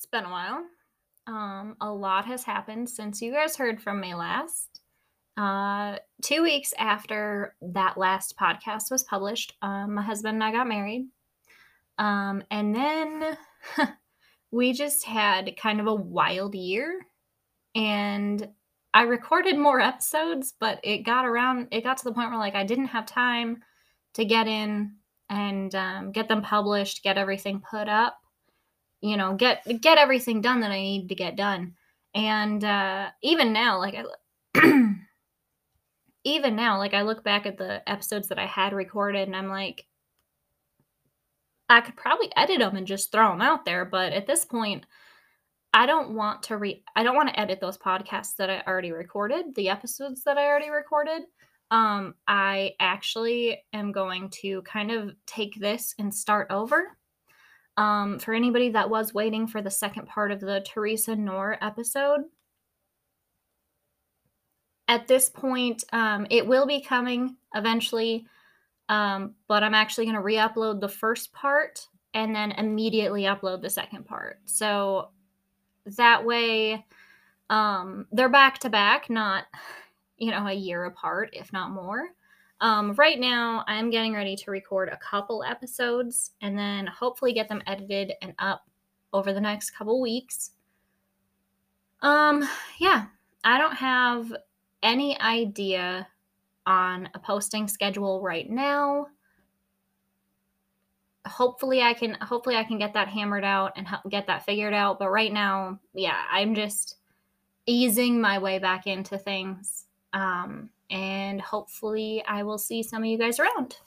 It's been a while. Um, a lot has happened since you guys heard from me last. Uh, two weeks after that last podcast was published, um, my husband and I got married. Um, and then we just had kind of a wild year. And I recorded more episodes, but it got around, it got to the point where like I didn't have time to get in and um, get them published, get everything put up, you know, get get everything done that I need to get done. And uh, even now, like I, even now, like I look back at the episodes that I had recorded, and I'm like, I could probably edit them and just throw them out there, but at this point, I don't want to re I don't want to edit those podcasts that I already recorded, the episodes that I already recorded. Um, I actually am going to kind of take this and start over. Um, for anybody that was waiting for the second part of the Teresa Noor episode, at this point, um, it will be coming eventually, um, but I'm actually going to re upload the first part and then immediately upload the second part. So that way, um, they're back to back, not you know, a year apart, if not more. Um, right now, I'm getting ready to record a couple episodes and then hopefully get them edited and up over the next couple weeks. Um, yeah, I don't have any idea on a posting schedule right now. Hopefully I can hopefully I can get that hammered out and get that figured out, but right now, yeah, I'm just easing my way back into things um, and hopefully, I will see some of you guys around.